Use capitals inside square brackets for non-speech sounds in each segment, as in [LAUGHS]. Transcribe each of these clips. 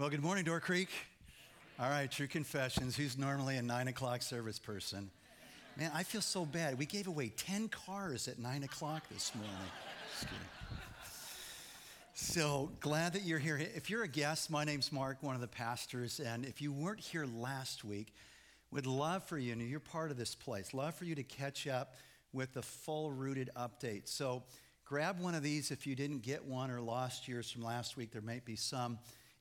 Well, good morning, Door Creek. All right, true confessions. Who's normally a nine o'clock service person? Man, I feel so bad. We gave away 10 cars at nine o'clock this morning. So glad that you're here. If you're a guest, my name's Mark, one of the pastors, and if you weren't here last week, would love for you, and you're part of this place, love for you to catch up with the full rooted update. So grab one of these if you didn't get one or lost yours from last week. There might be some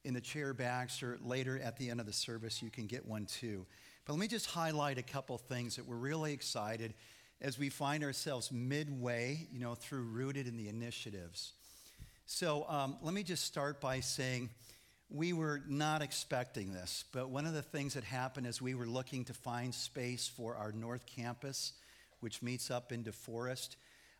in the chair backs, or later at the end of the service, you can get one too. But let me just highlight a couple things that we're really excited as we find ourselves midway, you know, through rooted in the initiatives. So um, let me just start by saying we were not expecting this, but one of the things that happened is we were looking to find space for our North Campus, which meets up in DeForest.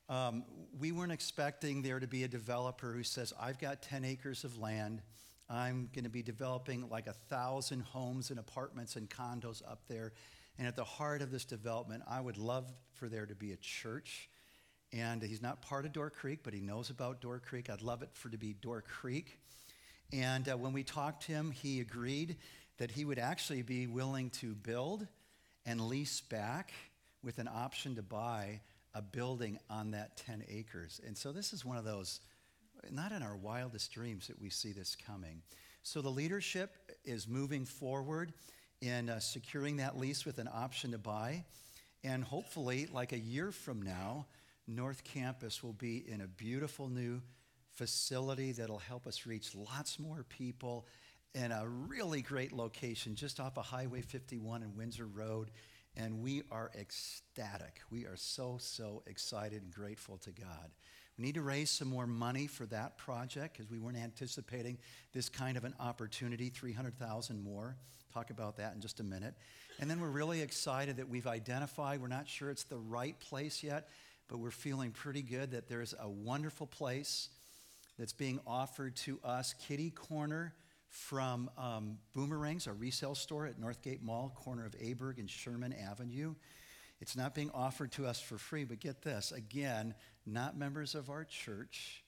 Um, we weren't expecting there to be a developer who says, I've got 10 acres of land. I'm going to be developing like a thousand homes and apartments and condos up there. And at the heart of this development, I would love for there to be a church. And he's not part of Door Creek, but he knows about Door Creek. I'd love it for to be Door Creek. And uh, when we talked to him, he agreed that he would actually be willing to build and lease back with an option to buy a building on that 10 acres. And so this is one of those not in our wildest dreams that we see this coming. So the leadership is moving forward in uh, securing that lease with an option to buy. And hopefully, like a year from now, North Campus will be in a beautiful new facility that'll help us reach lots more people in a really great location just off of Highway 51 and Windsor Road. And we are ecstatic. We are so, so excited and grateful to God. We need to raise some more money for that project because we weren't anticipating this kind of an opportunity, 300,000 more. Talk about that in just a minute. And then we're really excited that we've identified, we're not sure it's the right place yet, but we're feeling pretty good that there's a wonderful place that's being offered to us, Kitty Corner from um, Boomerangs, our resale store at Northgate Mall, corner of Aberg and Sherman Avenue. It's not being offered to us for free, but get this again, not members of our church,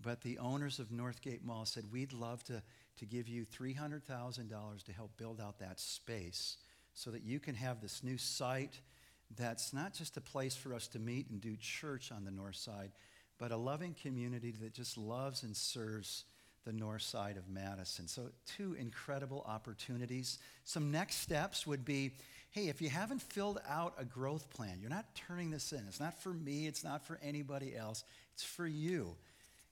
but the owners of Northgate Mall said, We'd love to, to give you $300,000 to help build out that space so that you can have this new site that's not just a place for us to meet and do church on the north side, but a loving community that just loves and serves the north side of Madison. So, two incredible opportunities. Some next steps would be hey, if you haven't filled out a growth plan, you're not turning this in. It's not for me, it's not for anybody else, it's for you.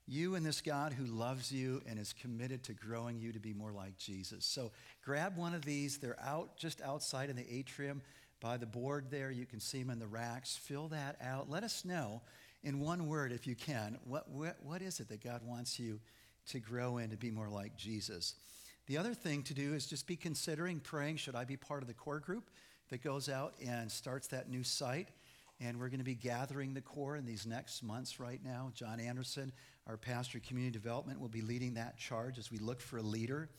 You and this God who loves you and is committed to growing you to be more like Jesus. So grab one of these. They're out just outside in the atrium by the board there. You can see them in the racks. Fill that out. Let us know in one word, if you can, what, what, what is it that God wants you to grow in to be more like Jesus? The other thing to do is just be considering praying should I be part of the core group? that goes out and starts that new site. And we're going to be gathering the core in these next months right now. John Anderson, our pastor of community development, will be leading that charge as we look for a leader.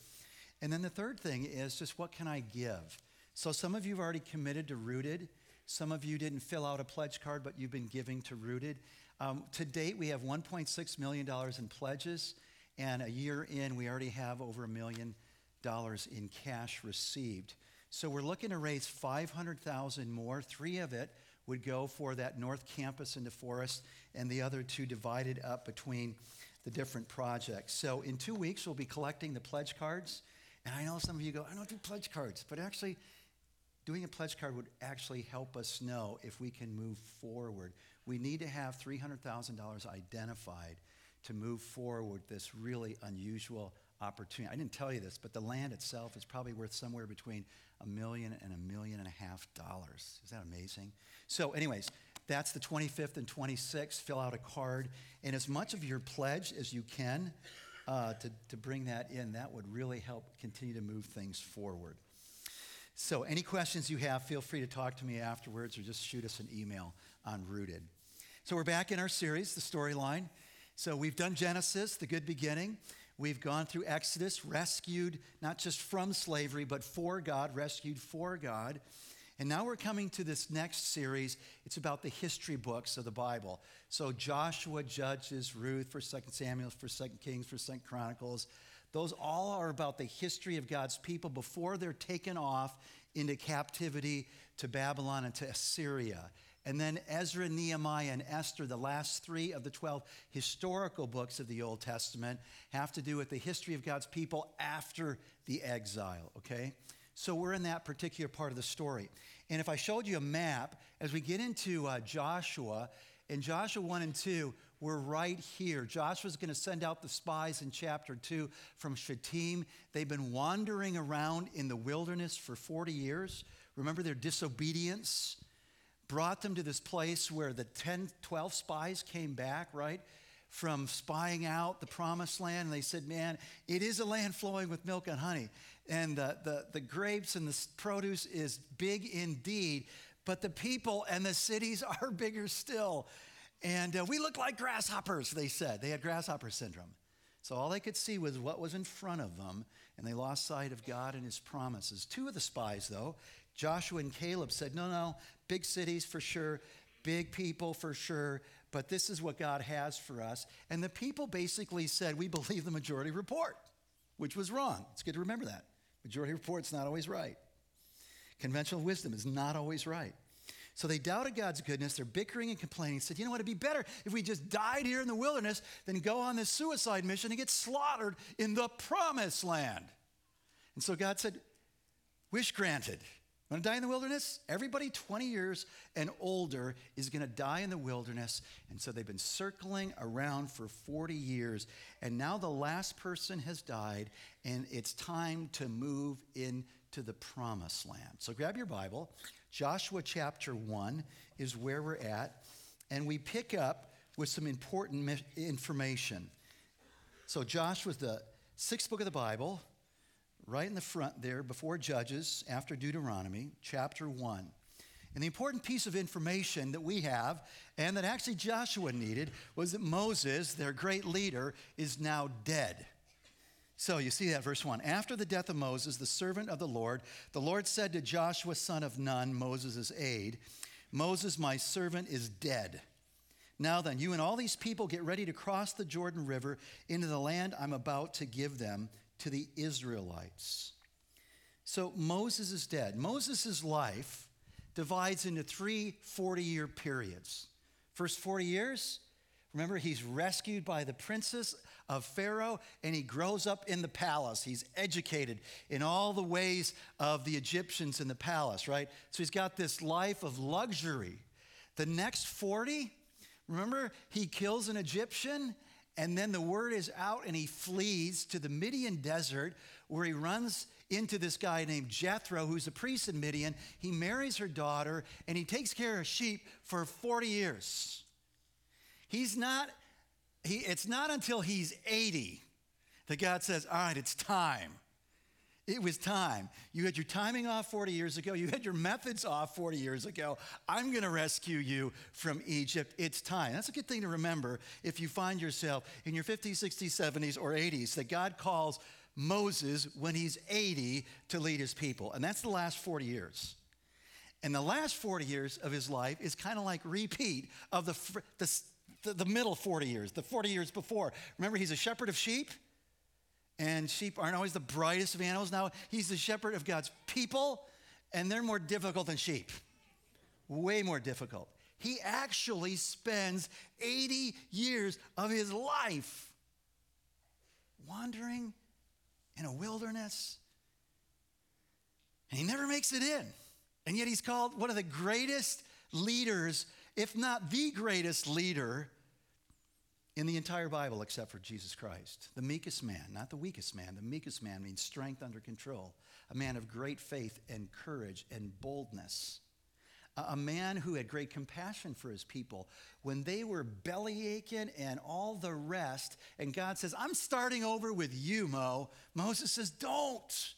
And then the third thing is just what can I give? So some of you have already committed to Rooted. Some of you didn't fill out a pledge card, but you've been giving to Rooted. Um, to date, we have $1.6 million in pledges. And a year in, we already have over a million dollars in cash received. So we're looking to raise 500,000 more. Three of it would go for that North Campus in DeForest, and the other two divided up between the different projects. So in two weeks, we'll be collecting the pledge cards. And I know some of you go, I don't do pledge cards, but actually, doing a pledge card would actually help us know if we can move forward. We need to have $300,000 identified to move forward this really unusual opportunity. I didn't tell you this, but the land itself is probably worth somewhere between a million and a million and a half dollars. Is that amazing? So, anyways, that's the 25th and 26th. Fill out a card. And as much of your pledge as you can uh, to, to bring that in, that would really help continue to move things forward. So, any questions you have, feel free to talk to me afterwards or just shoot us an email on Rooted. So, we're back in our series, the storyline. So, we've done Genesis, the good beginning. We've gone through Exodus, rescued not just from slavery, but for God, rescued for God. And now we're coming to this next series. It's about the history books of the Bible. So Joshua, Judges, Ruth, for 2 Samuel, for 2 Kings, for 2 Chronicles. Those all are about the history of God's people before they're taken off into captivity to Babylon and to Assyria. And then Ezra, Nehemiah, and Esther, the last three of the 12 historical books of the Old Testament, have to do with the history of God's people after the exile, okay? So we're in that particular part of the story. And if I showed you a map, as we get into uh, Joshua, in Joshua 1 and 2, we're right here. Joshua's going to send out the spies in chapter 2 from Shittim. They've been wandering around in the wilderness for 40 years. Remember their disobedience brought them to this place where the 10, 12 spies came back, right? From spying out the promised land. And they said, Man, it is a land flowing with milk and honey. And the, the, the grapes and the produce is big indeed. But the people and the cities [LAUGHS] are bigger still. And uh, we look like grasshoppers, they said. They had grasshopper syndrome. So all they could see was what was in front of them, and they lost sight of God and his promises. Two of the spies, though, Joshua and Caleb, said, No, no, big cities for sure, big people for sure, but this is what God has for us. And the people basically said, We believe the majority report, which was wrong. It's good to remember that. Majority report's not always right. Conventional wisdom is not always right. So they doubted God's goodness. They're bickering and complaining. Said, you know what? It'd be better if we just died here in the wilderness than go on this suicide mission and get slaughtered in the promised land. And so God said, wish granted. Want to die in the wilderness? Everybody 20 years and older is going to die in the wilderness. And so they've been circling around for 40 years. And now the last person has died, and it's time to move into the promised land. So grab your Bible, Joshua chapter 1 is where we're at, and we pick up with some important information. So, Joshua's the sixth book of the Bible, right in the front there, before Judges, after Deuteronomy, chapter 1. And the important piece of information that we have, and that actually Joshua needed, was that Moses, their great leader, is now dead. So you see that, verse 1. After the death of Moses, the servant of the Lord, the Lord said to Joshua, son of Nun, Moses' aide, Moses, my servant, is dead. Now then, you and all these people get ready to cross the Jordan River into the land I'm about to give them to the Israelites. So Moses is dead. Moses' life divides into three 40 year periods. First 40 years, remember, he's rescued by the princess of Pharaoh, and he grows up in the palace. He's educated in all the ways of the Egyptians in the palace, right? So he's got this life of luxury. The next 40, remember, he kills an Egyptian, and then the word is out, and he flees to the Midian desert where he runs into this guy named Jethro, who's a priest in Midian. He marries her daughter, and he takes care of sheep for 40 years. He's not he, it's not until he's 80 that God says, All right, it's time. It was time. You had your timing off 40 years ago. You had your methods off 40 years ago. I'm going to rescue you from Egypt. It's time. That's a good thing to remember if you find yourself in your 50s, 60s, 70s, or 80s that God calls Moses when he's 80 to lead his people. And that's the last 40 years. And the last 40 years of his life is kind of like repeat of the, the, the, middle 40 years, the 40 years before. Remember, he's a shepherd of sheep, and sheep aren't always the brightest of animals. Now, he's the shepherd of God's people, and they're more difficult than sheep, way more difficult. He actually spends 80 years of his life wandering in a wilderness, and he never makes it in. And yet, he's called one of the greatest leaders, if not the greatest leader in the entire Bible except for Jesus Christ. The meekest man, not the weakest man. The meekest man means strength under control, a man of great faith and courage and boldness. A man who had great compassion for his people when they were belly aching and all the rest. And God says, I'm starting over with you, Mo. Moses says, Don't.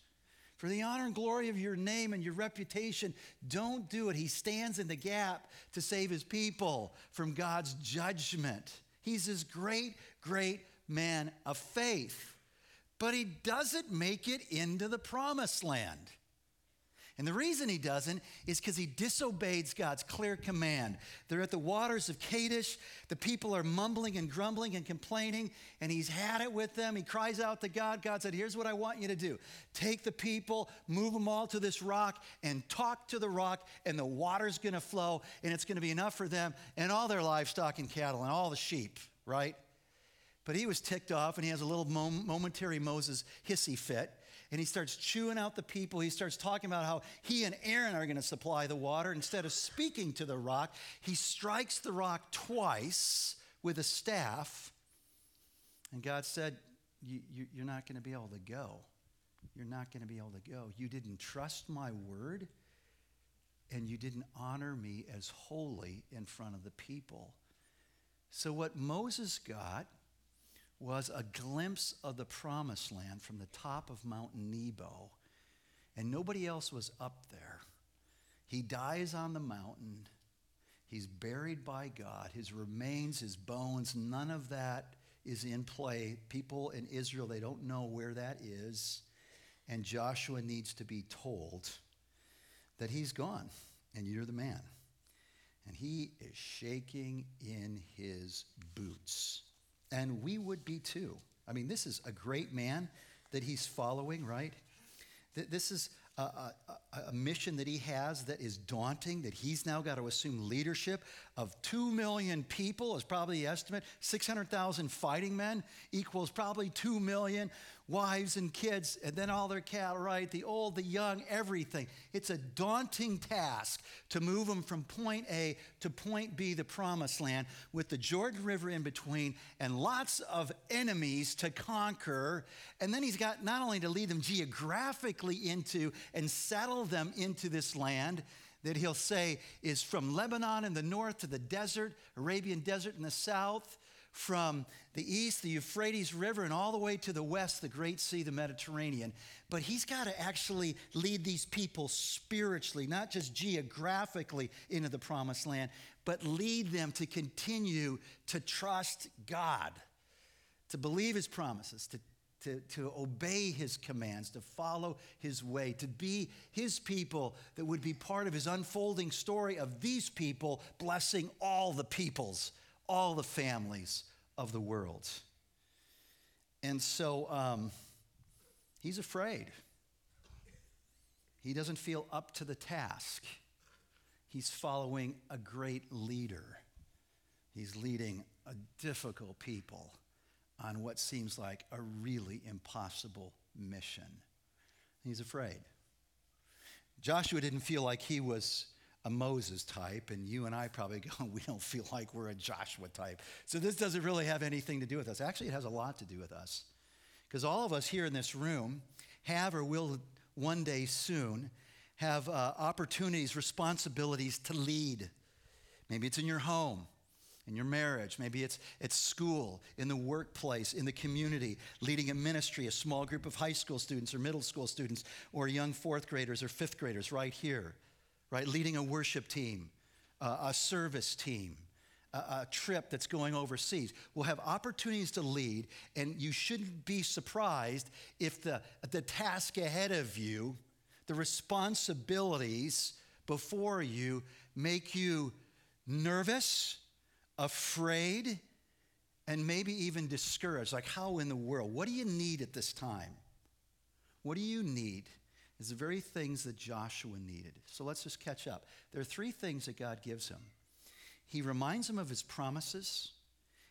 For the honor and glory of your name and your reputation, don't do it. He stands in the gap to save his people from God's judgment. He's this great, great man of faith. But he doesn't make it into the promised land. And the reason he doesn't is because he disobeys God's clear command. They're at the waters of Kadesh. The people are mumbling and grumbling and complaining, and he's had it with them. He cries out to God. God said, Here's what I want you to do take the people, move them all to this rock, and talk to the rock, and the water's going to flow, and it's going to be enough for them and all their livestock and cattle and all the sheep, right? But he was ticked off, and he has a little momentary Moses hissy fit and he starts chewing out the people. He starts talking about how he and Aaron are going to supply the water. Instead of speaking to the rock, he strikes the rock twice with a staff. And God said, you, are you, not going to be able to go. You're not going to be able to go. You didn't trust my word, and you didn't honor me as holy in front of the people. So, what Moses got was a glimpse of the promised land from the top of Mount Nebo, and nobody else was up there. He dies on the mountain. He's buried by God. His remains, his bones, none of that is in play. People in Israel, they don't know where that is. And Joshua needs to be told that he's gone and you're the man. And he is shaking in his boots. And we would be too. I mean, this is a great man that he's following, right? This is a, a, a, mission that he has that is daunting, that he's now got to assume leadership of 2 million people, is probably the estimate. 600,000 fighting men equals probably 2 million wives and kids, and then all their cattle, right? The old, the young, everything. It's a daunting task to move them from point A to point B, the promised land, with the Jordan River in between and lots of enemies to conquer. And then he's got not only to lead them geographically into and settle them into this land that he'll say is from Lebanon in the north to the desert, Arabian desert in the south from the east, the Euphrates River, and all the way to the west, the Great Sea, the Mediterranean. But he's got to actually lead these people spiritually, not just geographically into the promised land, but lead them to continue to trust God, to believe his promises, to to, to obey his commands, to follow his way, to be his people that would be part of his unfolding story of these people blessing all the peoples all the families of the world. And so um, he's afraid. He doesn't feel up to the task. He's following a great leader. He's leading a difficult people on what seems like a really impossible mission. He's afraid. Joshua didn't feel like he was a Moses type, and you and I probably go, [LAUGHS] we don't feel like we're a Joshua type. So this doesn't really have anything to do with us. Actually, it has a lot to do with us. Because all of us here in this room have or will one day soon have uh, opportunities, responsibilities to lead. Maybe it's in your home, in your marriage. Maybe it's at school, in the workplace, in the community, leading a ministry, a small group of high school students or middle school students or young fourth graders or fifth graders right here right? Leading a worship team, uh, a service team, a, a trip that's going overseas. We'll have opportunities to lead, and you shouldn't be surprised if the, the task ahead of you, the responsibilities before you, make you nervous, afraid, and maybe even discouraged. Like, how in the world? What do you need at this time? What do you need? is the very things that Joshua needed. So let's just catch up. There are three things that God gives him. He reminds him of his promises.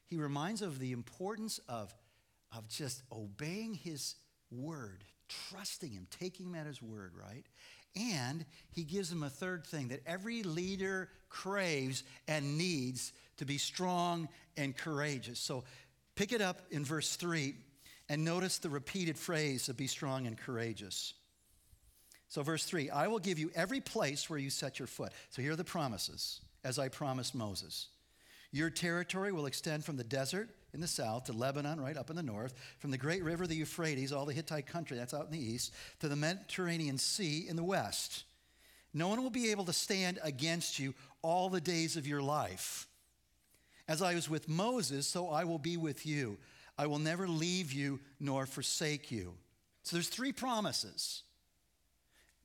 He reminds of the importance of, of just obeying his word, trusting him, taking him at his word, right? And he gives him a third thing that every leader craves and needs to be strong and courageous. So pick it up in verse 3 and notice the repeated phrase of be strong and courageous. So, verse 3 I will give you every place where you set your foot. So, here are the promises, as I promised Moses. Your territory will extend from the desert in the south to Lebanon, right up in the north, from the great river, the Euphrates, all the Hittite country, that's out in the east, to the Mediterranean Sea in the west. No one will be able to stand against you all the days of your life. As I was with Moses, so I will be with you. I will never leave you nor forsake you. So there's three promises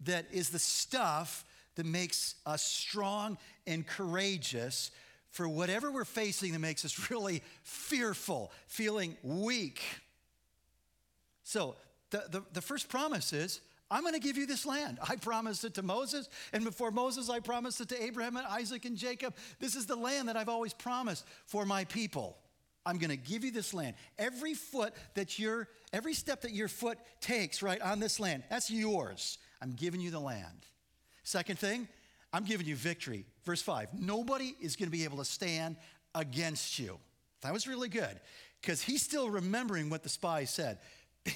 that is the stuff that makes us strong and courageous for whatever we're facing that makes us [LAUGHS] really fearful, feeling weak. So, the, the, the first promise is I'm going to give you this land. I promised it to Moses, and before Moses, I promised it to Abraham and Isaac and Jacob. This is the land that I've always promised for my people. I'm going to give you this land. Every foot that your, every step that your foot takes, right, on this land, that's yours. I'm giving you the land. Second thing, I'm giving you victory. Verse 5 Nobody is going to be able to stand against you. That was really good because he's still remembering what the spies said.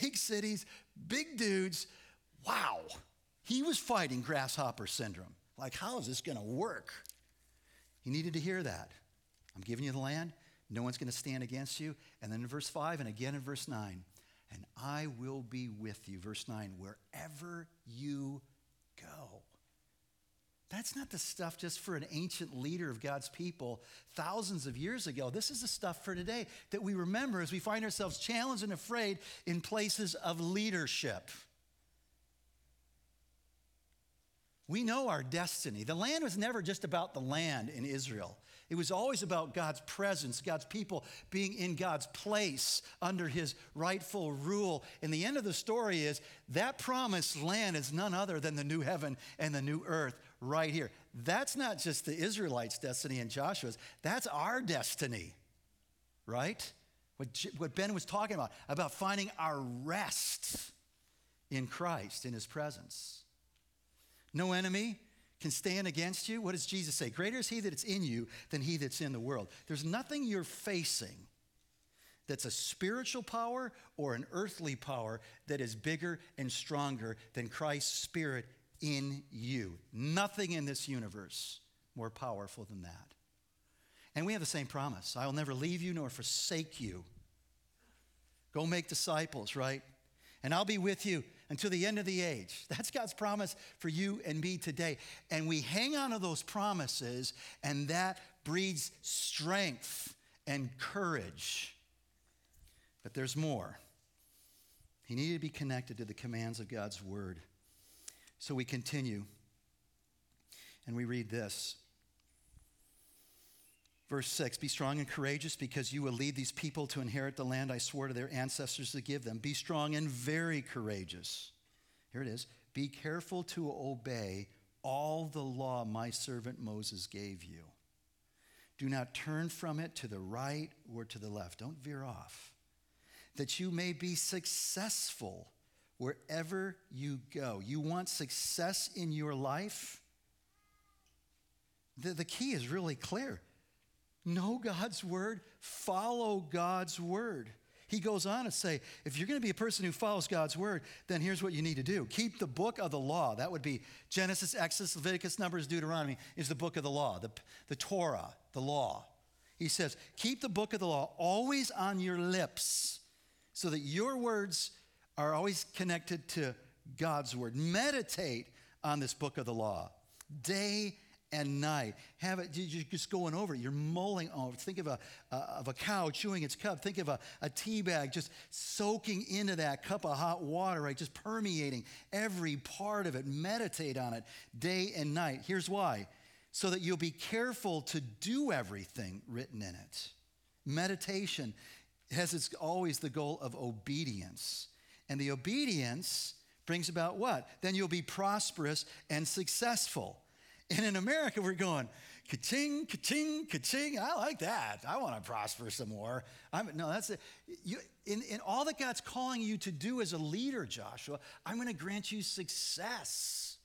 Big cities, big dudes. Wow. He was fighting grasshopper syndrome. Like, how is this going to work? He needed to hear that. I'm giving you the land. No one's going to stand against you. And then in verse 5 and again in verse 9, and I will be with you. Verse 9, wherever you go. That's not the stuff just for an ancient leader of God's people thousands of years ago. This is the stuff for today that we remember as we find ourselves challenged and afraid in places of leadership. We know our destiny. The land was never just about the land in Israel. It was always about God's presence, God's people being in God's place under his rightful rule. And the end of the story is that promised land is none other than the new heaven and the new earth right here. That's not just the Israelites' destiny and Joshua's, that's our destiny, right? What, what Ben was talking about, about finding our rest in Christ, in his presence. No enemy can stand against you. What does Jesus say? Greater is he that's in you than he that's in the world. There's nothing you're facing that's a spiritual power or an earthly power that is bigger and stronger than Christ's Spirit in you. Nothing in this universe more powerful than that. And we have the same promise I will never leave you nor forsake you. Go make disciples, right? And I'll be with you until the end of the age. [LAUGHS] That's God's promise for you and me today. And we hang on to those promises, and that breeds strength and courage. But there's more. He needed to be connected to the commands of God's word. So we continue and we read this. Verse 6 Be strong and courageous because you will lead these people to inherit the land I swore to their ancestors to give them. Be strong and very courageous. Here it is. Be careful to obey all the law my servant Moses gave you. Do not turn from it to the right or to the left. Don't veer off. That you may be successful wherever you go. You want success in your life? The, the key is really clear know God's word, follow God's word. He goes on to say, if you're going to be a person who follows God's word, then here's what you need to do. Keep the book of the law. That would be Genesis, Exodus, Leviticus, Numbers, Deuteronomy, is the book of the law, the, the Torah, the law. He says, keep the book of the law always on your lips so that your words are always connected to God's word. Meditate on this book of the law day and night. Have it, you're just going over it. You're mulling over. Think of a, uh, of a cow chewing its cud. Think of a, a tea bag just soaking into that cup of hot water, right? Just permeating every part of it. Meditate on it day and night. Here's why so that you'll be careful to do everything written in it. Meditation has its, always the goal of obedience. And the obedience brings about what? Then you'll be prosperous and successful. And in America, we're going, ka-ching, ka-ching, ka-ching. I like that. I want to prosper some more. I'm, no, that's it. You, in, in all that God's calling you to do as a leader, Joshua, I'm going to grant you success.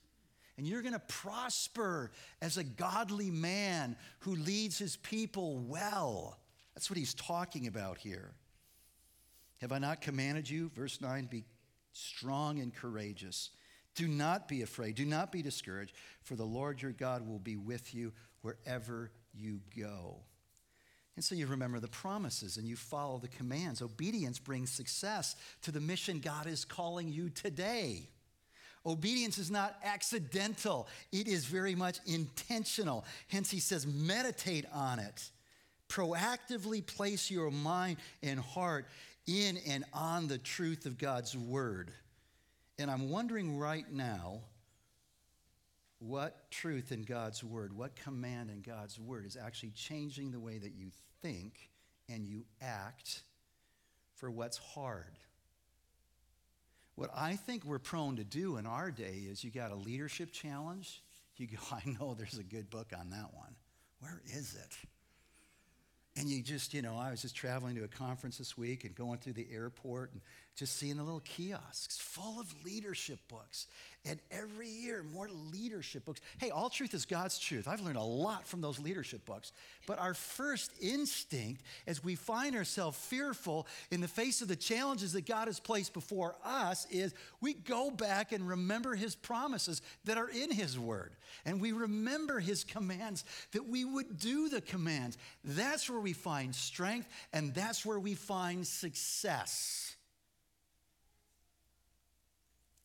And you're going to prosper as a godly man who leads his people well. That's what he's talking about here. Have I not commanded you? Verse 9 be strong and courageous. Do not be afraid. Do not be discouraged, for the Lord your God will be with you wherever you go. And so you remember the promises and you follow the commands. Obedience brings success to the mission God is calling you today. Obedience is not accidental, it is very much intentional. Hence, he says, meditate on it. Proactively place your mind and heart in and on the truth of God's word. And I'm wondering right now what truth in God's word, what command in God's word is actually changing the way that you think and you act for what's hard. What I think we're prone to do in our day is you got a leadership challenge. You go, [LAUGHS] I know there's a good book on that one. Where is it? And you just, you know, I was just traveling to a conference this week and going through the airport and just seeing the little kiosks full of leadership books. And every year, more leadership books. Hey, all truth is God's truth. I've learned a lot from those leadership books. But our first instinct, as we find ourselves fearful in the face of the challenges that God has placed before us, is we go back and remember His promises that are in His Word. And we remember His commands, that we would do the commands. That's where we find strength, and that's where we find success.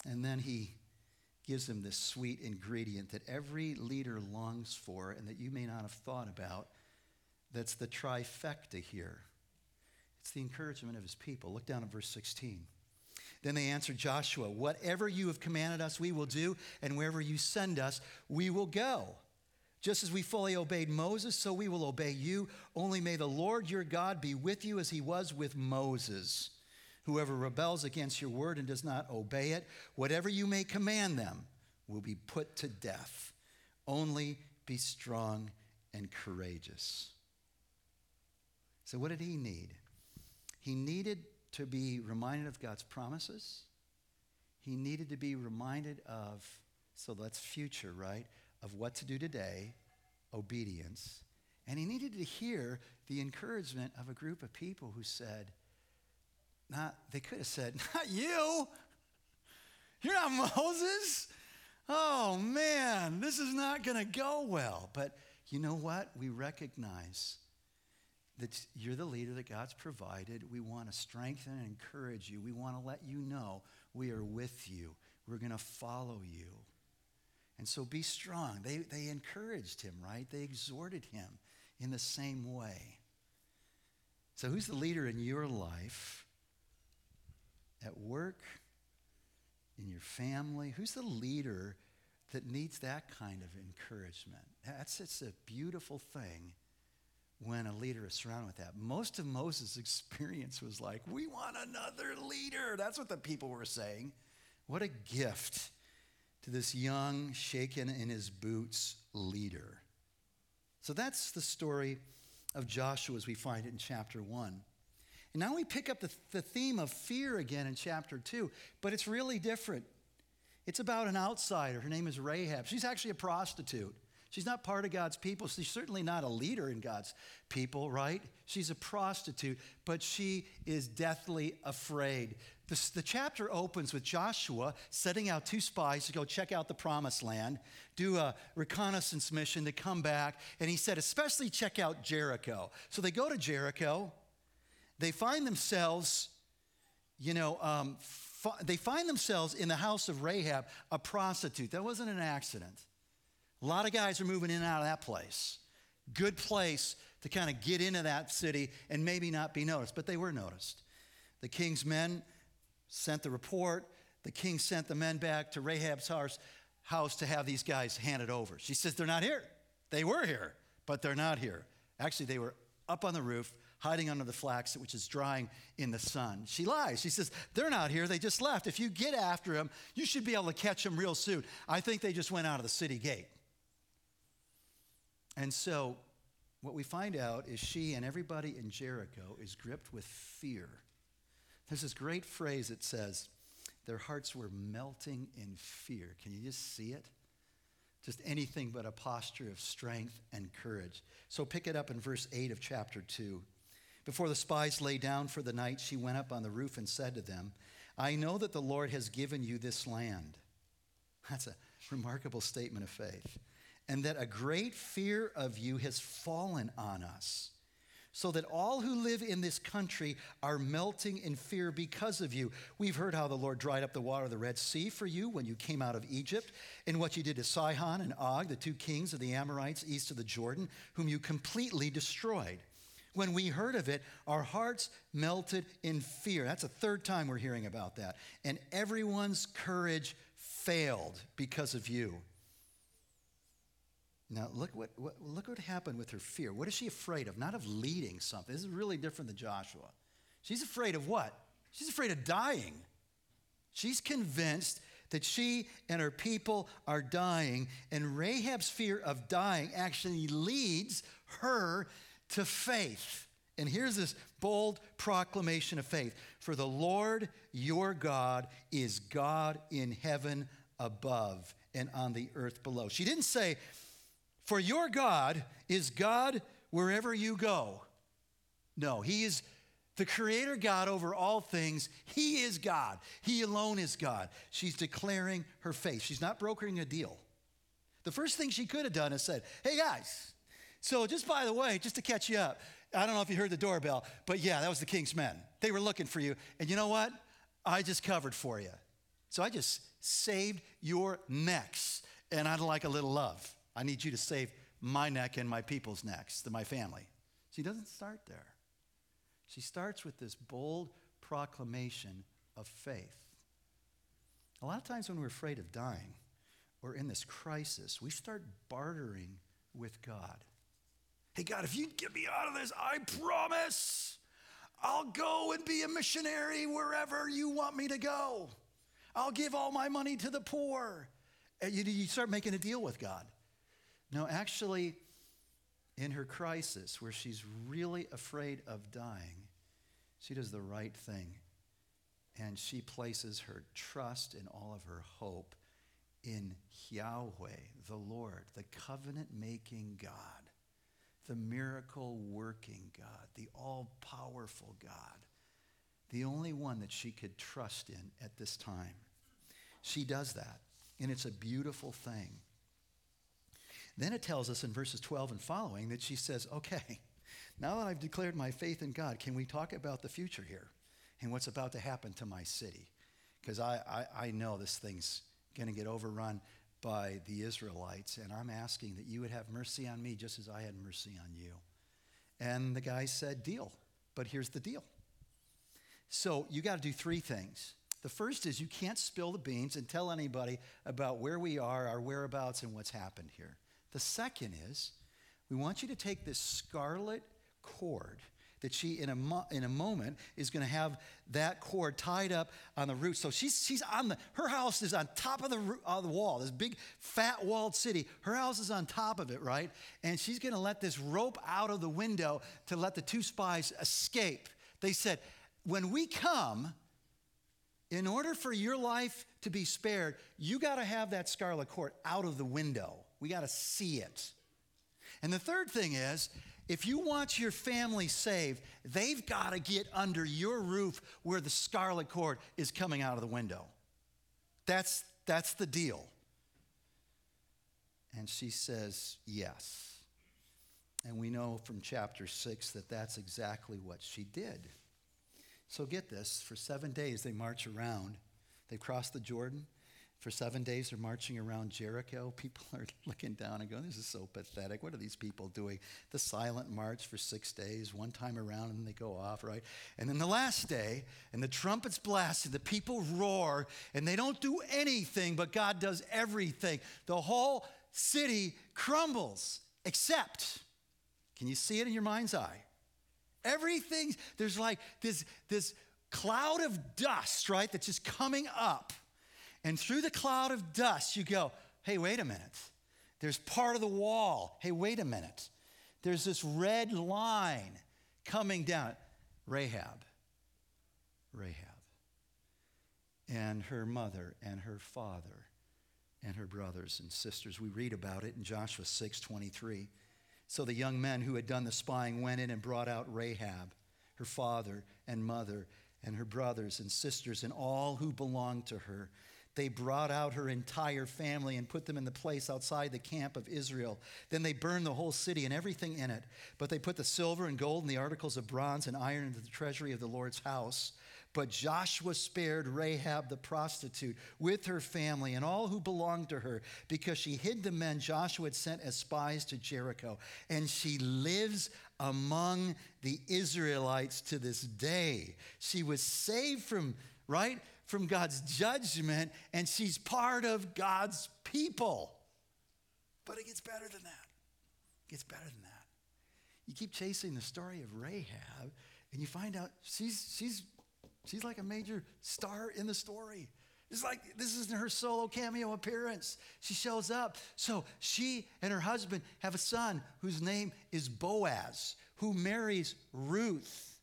And then He gives him this sweet ingredient that every leader longs for and that you may not have thought about. That's the trifecta here. It's the encouragement of his people. Look down at verse 16. Then they answered Joshua, Whatever you have commanded us, we will do, and wherever you send us, we will go. Just as we fully obeyed Moses, so we will obey you. Only may the Lord your God be with you as he was with Moses. Whoever rebels against your word and does not obey it, whatever you may command them, will be put to death. Only be strong and courageous. So, what did he need? He needed to be reminded of God's promises. He needed to be reminded of, so that's future, right? Of what to do today, obedience. And he needed to hear the encouragement of a group of people who said, not, they could have said, [LAUGHS] Not you. You're not Moses. Oh, man, this is not going to go well. But you know what? We recognize that you're the leader that God's provided. We want to strengthen and encourage you. We want to let you know we are with you. We're going to follow you. And so be strong. They, they encouraged him, right? They exhorted him in the same way. So, who's the leader in your life? At work, in your family? Who's the leader that needs that kind of encouragement? That's it's a beautiful thing when a leader is surrounded with that. Most of Moses' experience was like, we want another leader. That's what the people were saying. What a gift to this young, shaken in his boots leader. So that's the story of Joshua as we find it in chapter 1. Now we pick up the, the theme of fear again in chapter 2, but it's really different. It's about an outsider. Her name is Rahab. She's actually a prostitute. She's not part of God's people. She's certainly not a leader in God's people, right? She's a prostitute, but she is deathly afraid. The, chapter opens with Joshua setting out two spies to go check out the promised land, do a reconnaissance mission to come back, and he said, especially check out Jericho. So they go to Jericho they find themselves, you know, um, they find themselves in the house of Rahab, a prostitute. That wasn't an accident. A lot of guys are moving in and out of that place. Good place to kind of get into that city and maybe not be noticed, but they were noticed. The king's men sent the report. The king sent the men back to Rahab's house, house to have these guys handed over. She says, They're not here. They were here, but they're not here. Actually, they were up on the roof hiding under the flax which is drying in the sun. She lies. She says, They're not here. They just left. If you get after them, you should be able to catch them real soon. I think they just went out of the city gate. And so, what we find out is she and everybody in Jericho is gripped with fear. There's this great phrase that says, Their hearts were melting in fear. Can you just see it? just anything but a posture of strength and courage. So pick it up in verse 8 of chapter 2. Before the spies lay down for the night, she went up on the roof and said to them, I know that the Lord has given you this land. That's a remarkable statement of faith. And that a great fear of you has fallen on us so that all who live in this country are melting in fear because of you. We've heard how the Lord dried up the water of the Red Sea for you when you came out of Egypt, and what you did to Sihon and Og, the two kings of the Amorites east of the Jordan, whom you completely destroyed. When we heard of it, our hearts melted in fear. That's the third time we're hearing about that. And everyone's courage failed because of you. Now, look what, what, look what happened with her fear. What is she afraid of? Not of leading something. This is really different than Joshua. She's afraid of what? She's afraid of dying. She's convinced that she and her people are dying, and Rahab's fear of dying actually leads her to faith. And here's this bold proclamation of faith For the Lord your God is God in heaven above and on the earth below. She didn't say, For your God is God wherever you go. No, He is the creator God over all things. He is God. He alone is God. She's declaring her faith. She's not brokering a deal. The first thing she could have done is said, Hey guys, so just by the way, just to catch you up, I don't know if you heard the doorbell, but yeah, that was the king's men. They were looking for you. And you know what? I just covered for you. So I just saved your necks. And I'd like a little love. I need you to save my neck and my people's necks, my family. She doesn't start there. She starts with this bold proclamation of faith. A lot of times when we're afraid of dying or in this crisis, we start bartering with God. Hey, God, if you'd get me out of this, I promise I'll go and be a missionary wherever you want me to go. I'll give all my money to the poor. And you, you start making a deal with God. No, actually, in her crisis, where she's really afraid of dying, she does the right thing. And she places her trust and all of her hope in Yahweh, the Lord, the covenant making God, the miracle working God, the all powerful God, the only one that she could trust in at this time. She does that, and it's a beautiful thing. Then it tells us in verses 12 and following that she says, okay, now that I've declared my faith in God, can we talk about the future here and what's about to happen to my city? Because I, I, I know this thing's going to get overrun by the Israelites, and I'm asking that you would have mercy on me just as I had mercy on you. And the guy said, Deal. But here's the deal. So you got to do three things. The first is you can't spill the beans and tell anybody about where we are, our whereabouts, and what's happened here. The second is we want you to take this scarlet cord that she in a, mo- in a moment is going to have that cord tied up on the roof. So she's, she's on the her house is on top of the, of the wall this big fat walled city. Her house is on top of it right? And she's going to let this rope out of the window to let the two spies escape. They said when we come in order for your life to be spared you got to have that scarlet cord out of the window. We got to see it. And the third thing is, if you want your family saved, they've got to get under your roof where the scarlet cord is coming out of the window. That's, that's the deal. And she says, yes. And we know from chapter 6 that that's exactly what she did. So get this for seven days they march around. They cross the Jordan. For seven days, they're marching around Jericho. [LAUGHS] People are looking down and going, This is so pathetic. What are these people doing? The silent march for six days, one time around, and then they go off, right? And then the last day, and the trumpets blast, and the people roar, and they don't do anything, but God does everything. The whole city crumbles, except, can you see it in your mind's eye? Everything, there's like this, this cloud of dust, right, that's just coming up and through the cloud of dust, you go, hey, wait a minute. There's part of the wall. Hey, wait a minute. There's this red line coming down. Rahab. Rahab. And her mother and her father and her brothers and sisters. We read about it in Joshua 6 23. So the young men who had done the spying went in and brought out Rahab, her father and mother, and her brothers and sisters, and all who belonged to her. They brought out her entire family and put them in the place outside the camp of Israel. Then they burned the whole city and everything in it. But they put the silver and gold and the articles of bronze and iron into the treasury of the Lord's house. But Joshua spared Rahab the prostitute with her family and all who belonged to her because she hid the men Joshua had sent as spies to Jericho. And she lives among the Israelites to this day. She was saved from, right? From God's judgment, and she's part of God's people. But it gets better than that. It gets better than that. You keep chasing the story of Rahab, and you find out she's, she's, she's like a major star in the story. It's like this isn't her solo cameo appearance. She shows up. So she and her husband have a son whose name is Boaz, who marries Ruth.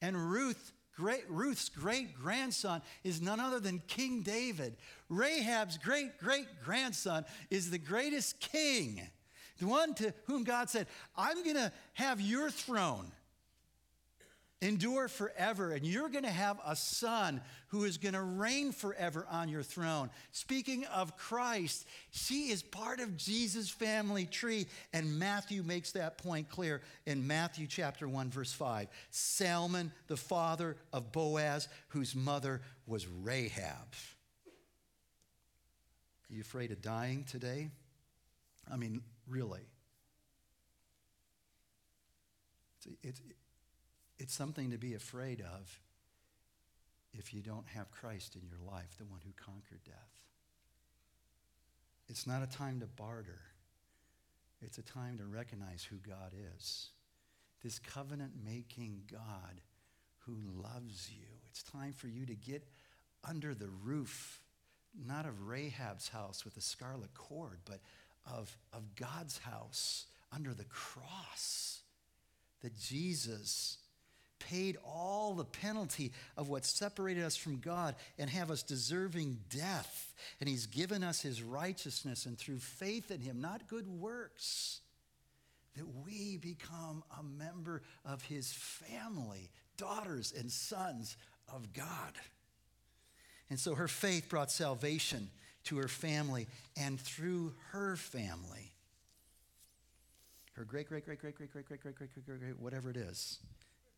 And Ruth, great, Ruth's great grandson is none other than King David. Rahab's great great grandson is the greatest king, the one to whom God said, I'm going to have your throne endure forever, and you're going to have a son who is going to reign forever on your throne. Speaking of Christ, she is part of Jesus' family tree, and Matthew makes that point clear in Matthew chapter 1, verse 5. Salmon, the father of Boaz, whose mother was Rahab. Are you afraid of dying today? I mean, really. It's, it's, it's something to be afraid of if you don't have Christ in your life, the one who conquered death. It's not a time to barter. It's a time to recognize who God is. This covenant making God who loves you. It's time for you to get under the roof, not of Rahab's house with a scarlet cord, but of, of God's house under the cross. That Jesus paid all the penalty of what separated us from God and have us deserving death. And he's given us his righteousness, and through faith in him, not good works, that we become a member of his family, daughters and sons of God. And so her faith brought salvation to her family, and through her family, her great, great, great, great, great, great, great, great, great, great, great, whatever it is,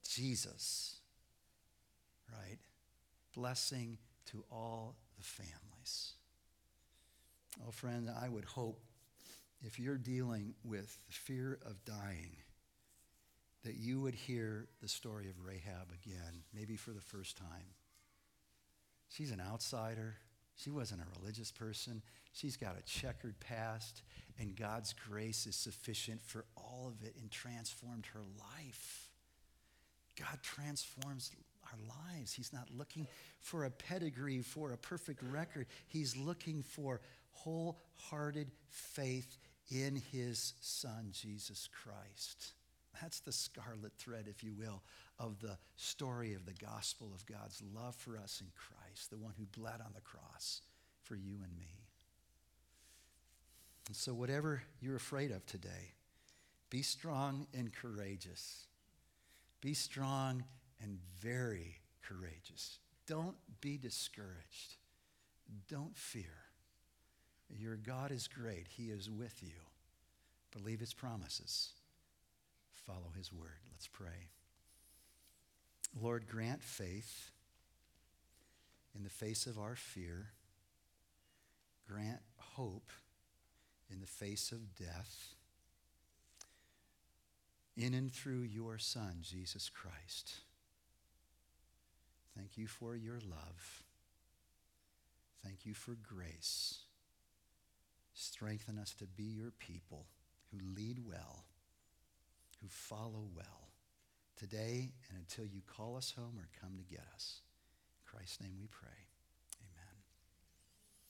Jesus, right? Blessing to all the families. Oh, friend, I would hope if you're dealing with the fear of dying, that you would hear the story of Rahab again, maybe for the first time. She's an outsider. She wasn't a religious person. She's got a checkered past, and God's grace is sufficient for all of it and transformed her life. God transforms our lives. He's not looking for a pedigree, for a perfect record. He's looking for wholehearted faith in his son, Jesus Christ. That's the scarlet thread, if you will, of the story of the gospel of God's love for us in Christ, the one who bled on the cross for you and me. And so, whatever you're afraid of today, be strong and courageous. Be strong and very courageous. Don't be discouraged. Don't fear. Your God is great. He is with you. Believe his promises. Follow his word. Let's pray. Lord, grant faith in the face of our fear. Grant hope in the face of death in and through your Son, Jesus Christ. Thank you for your love. Thank you for grace. Strengthen us to be your people who lead well, who follow well, today and until you call us home or come to get us. In Christ's name we pray.